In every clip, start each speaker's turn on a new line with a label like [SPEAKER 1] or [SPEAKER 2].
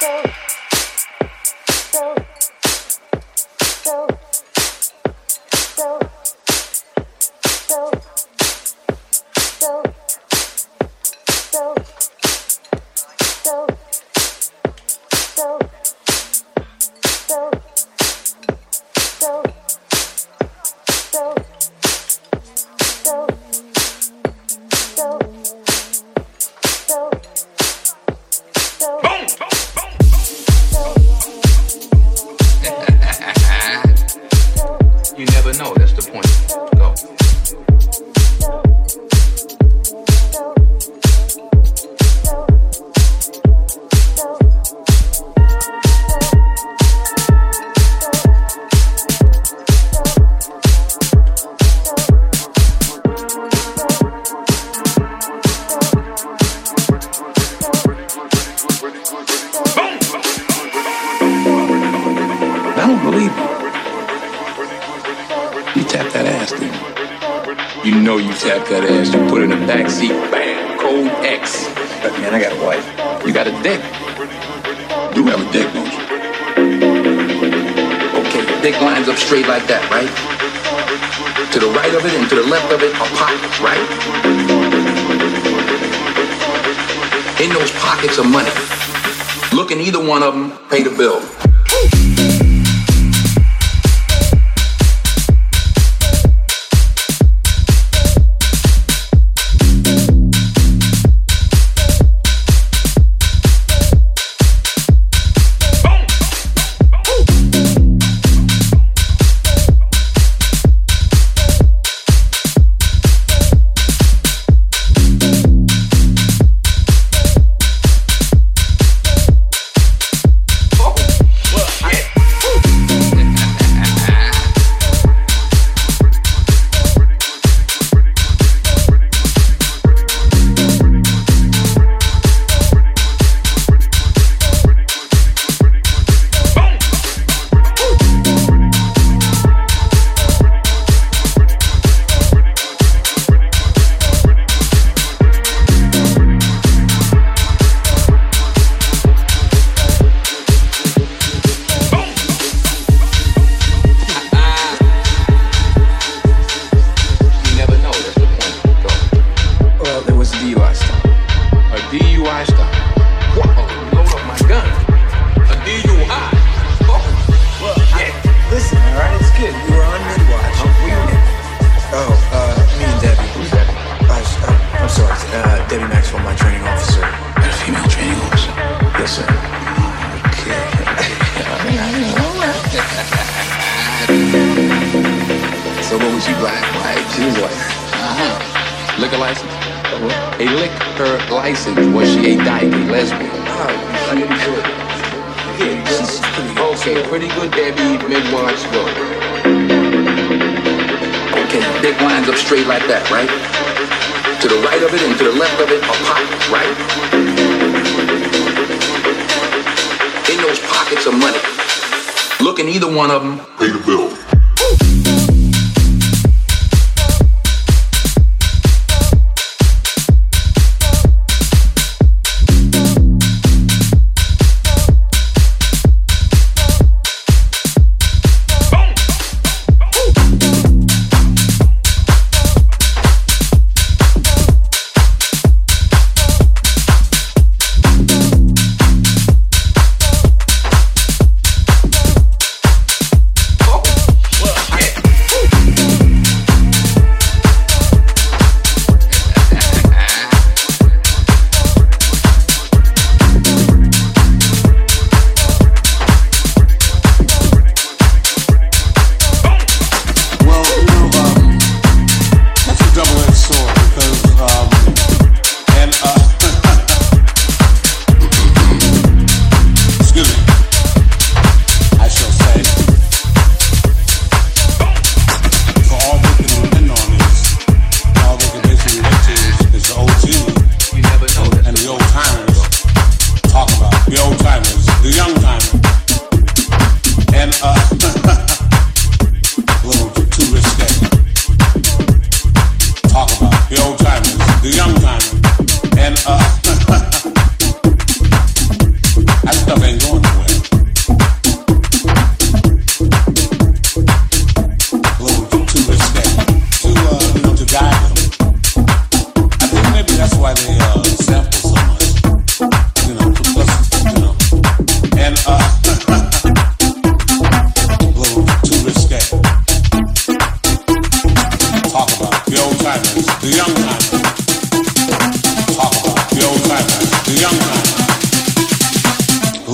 [SPEAKER 1] so, so.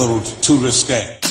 [SPEAKER 1] Little too risque.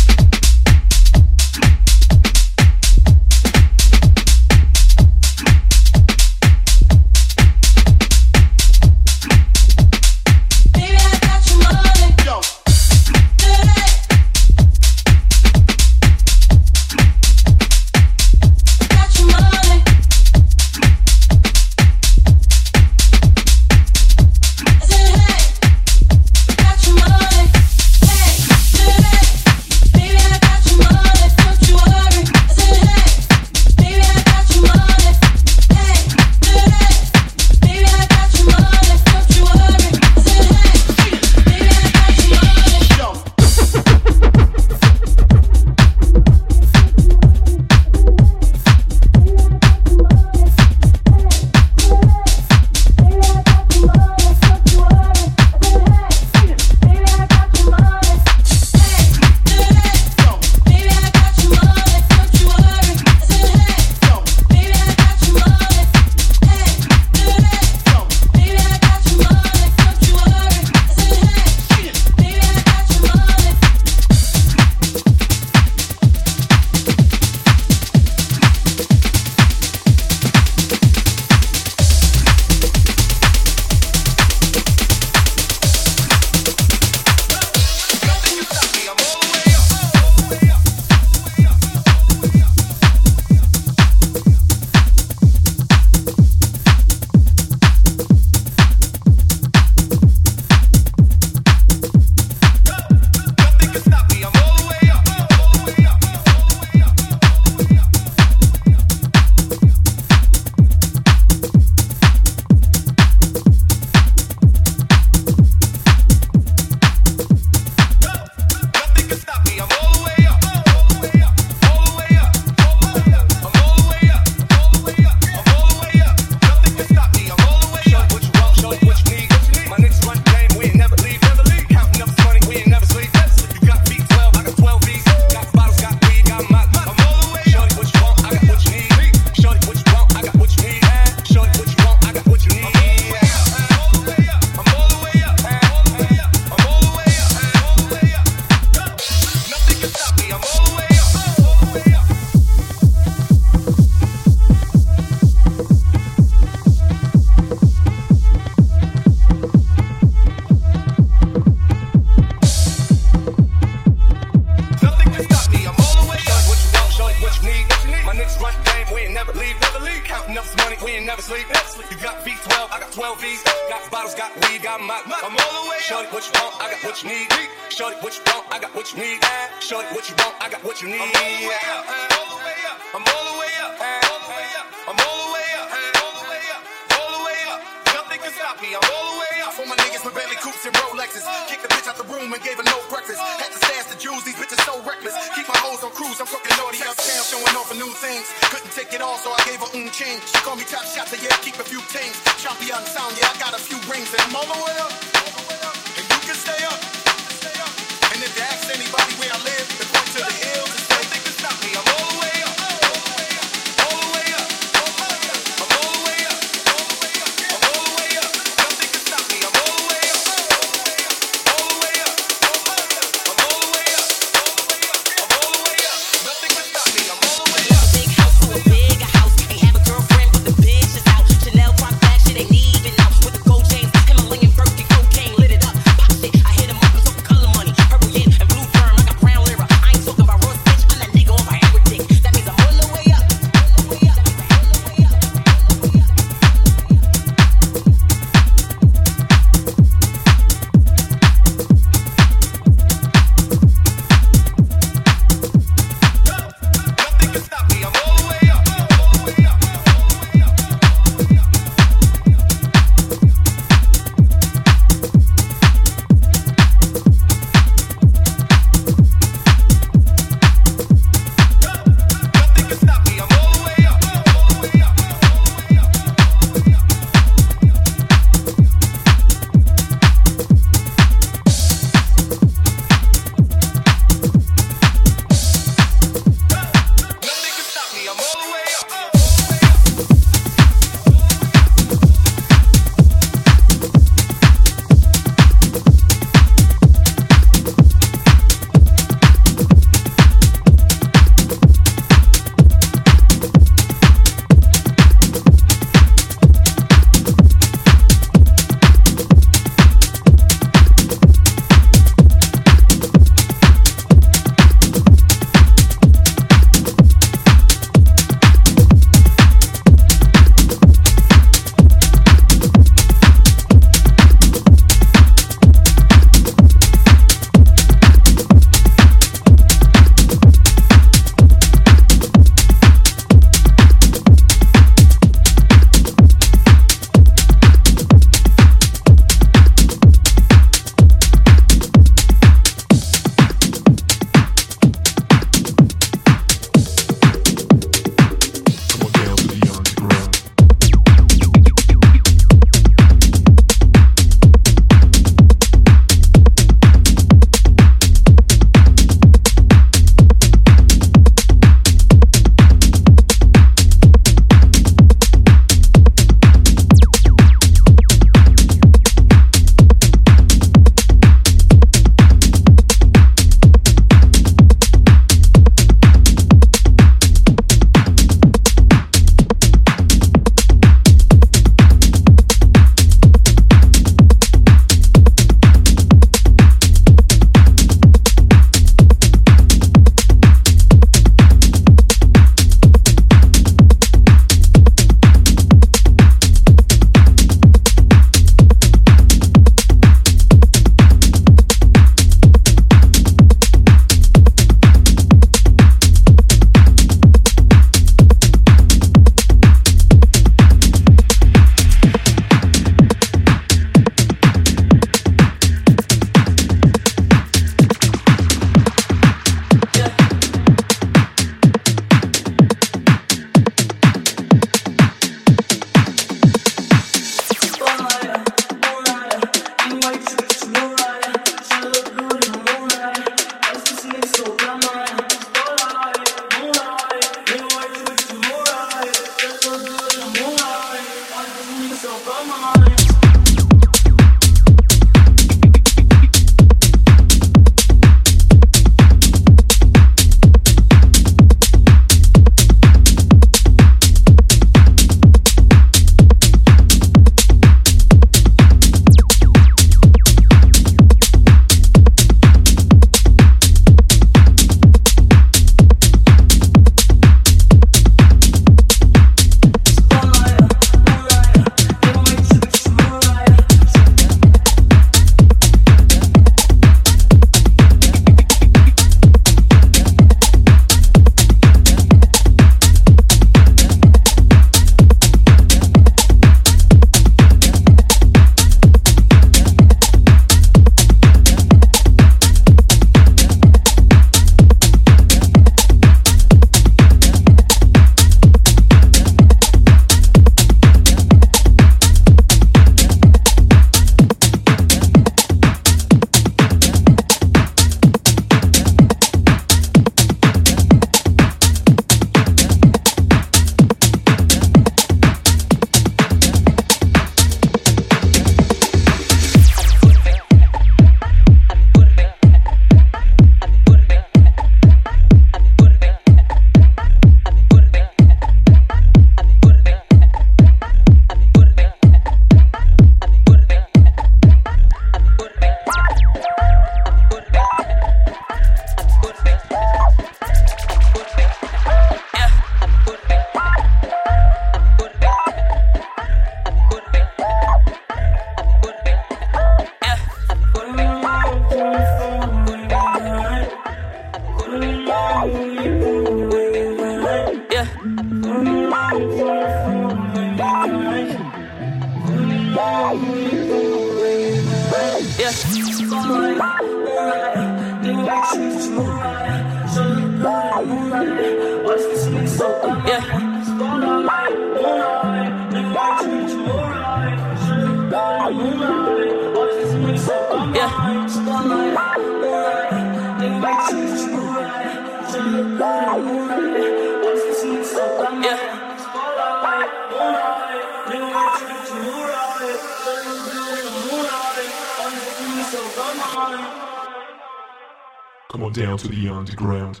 [SPEAKER 2] Down to the underground.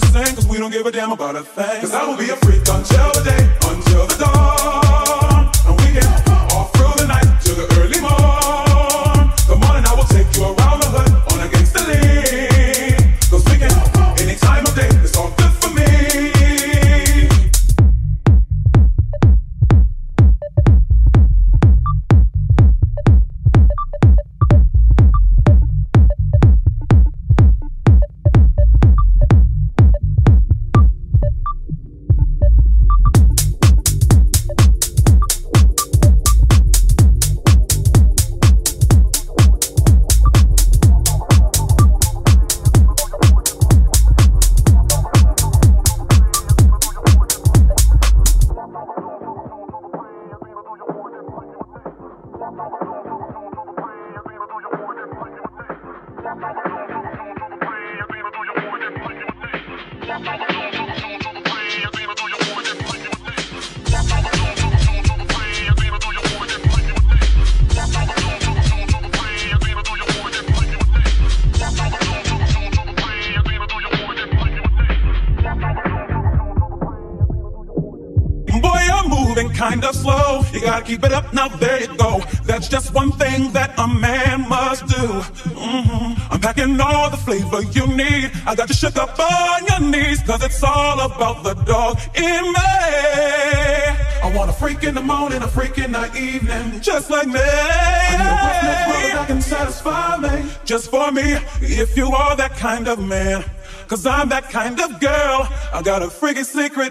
[SPEAKER 3] the
[SPEAKER 4] same, cause we don't give a damn about a thing. Cause I will be a freak until the day, until the dawn.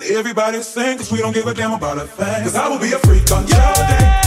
[SPEAKER 4] Everybody sing, cause we don't give a damn about a thing. Cause I will be a freak on your day.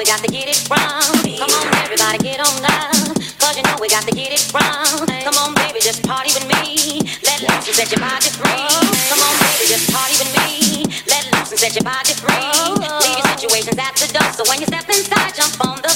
[SPEAKER 4] we
[SPEAKER 5] got to get it wrong. Come on, everybody, get on down. Cause you know we got to get it wrong. Come on, baby, just party with me. Let loose and set your body free. Come on, baby, just party with me. Let loose and set your body free. Leave your situations at the door. So when you step inside, jump on the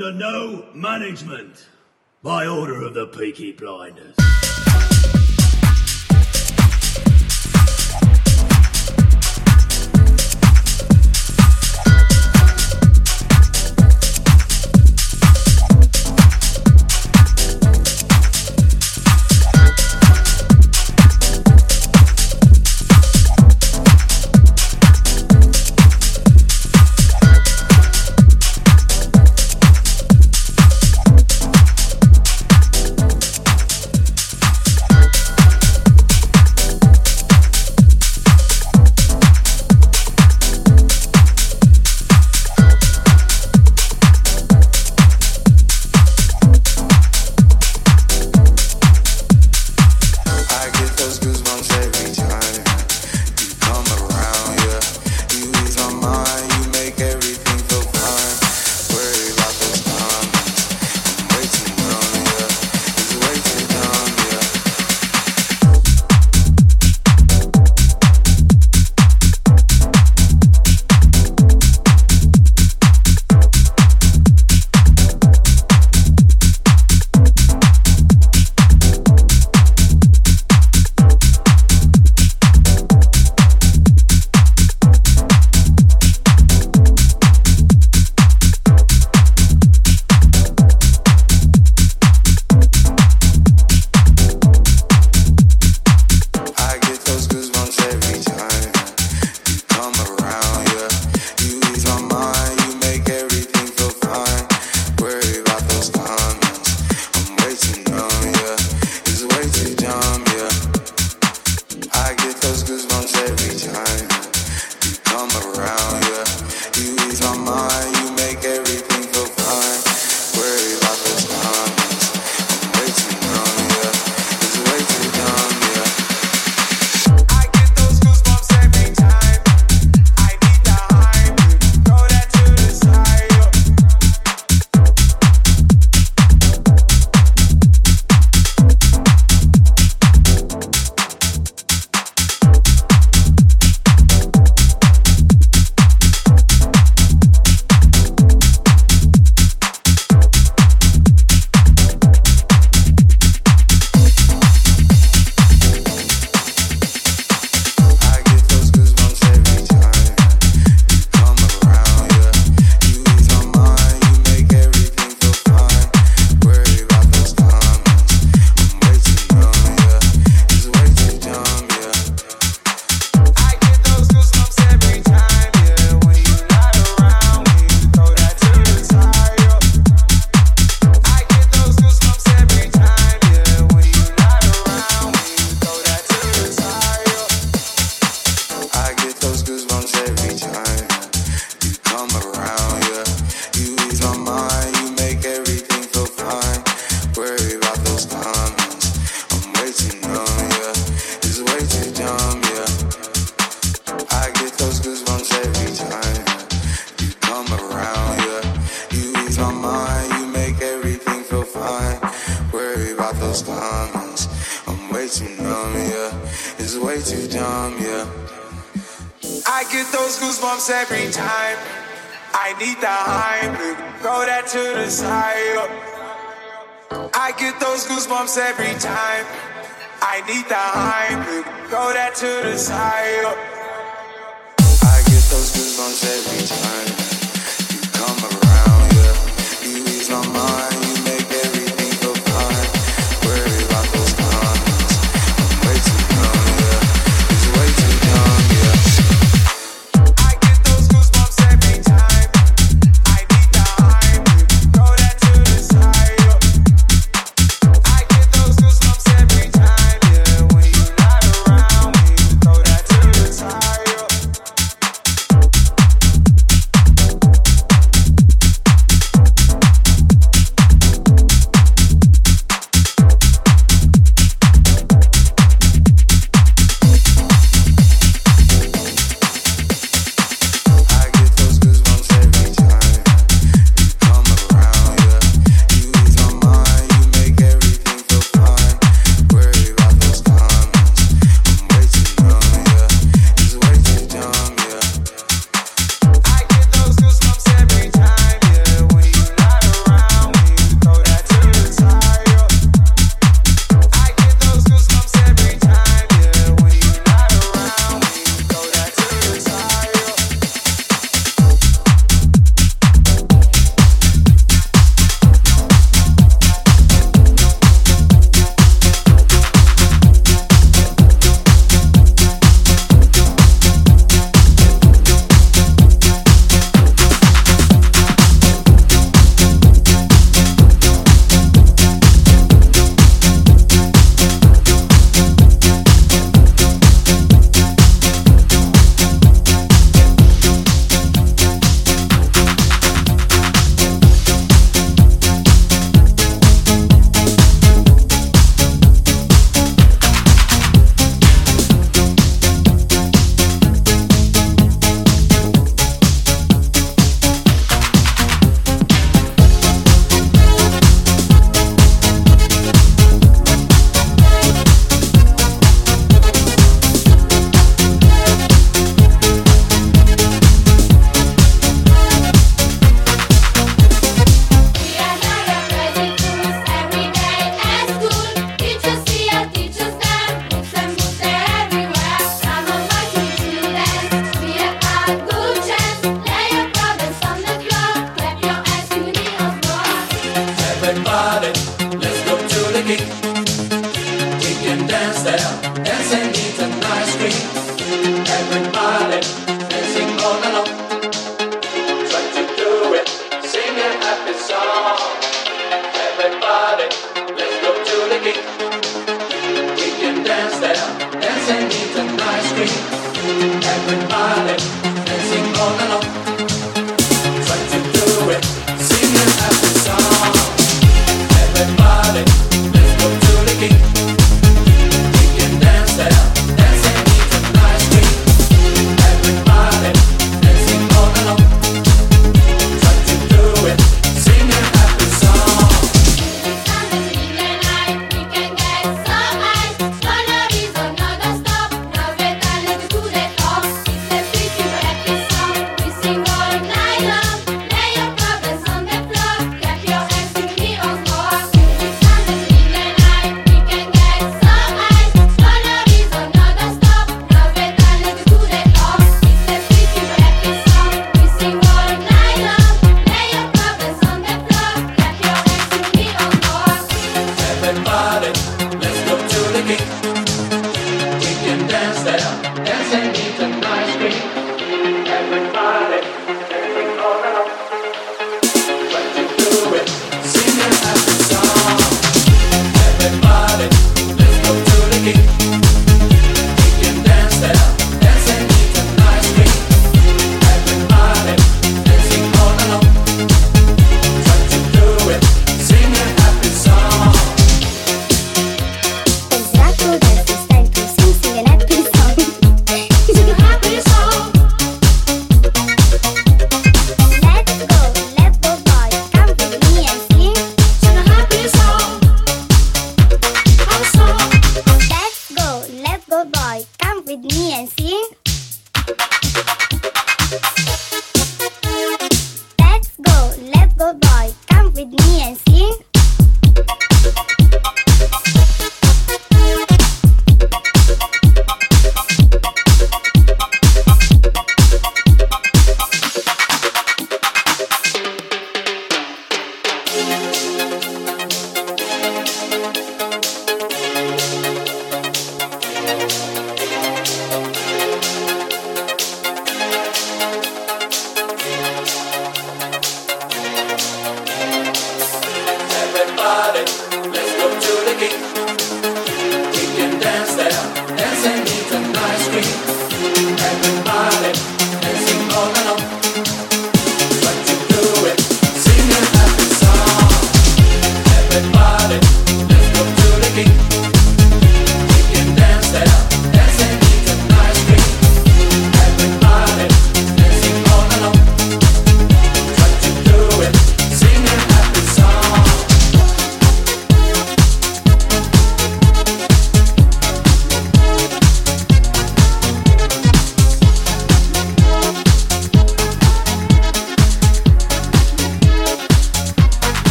[SPEAKER 6] under no management. By order of the Peaky Blinders.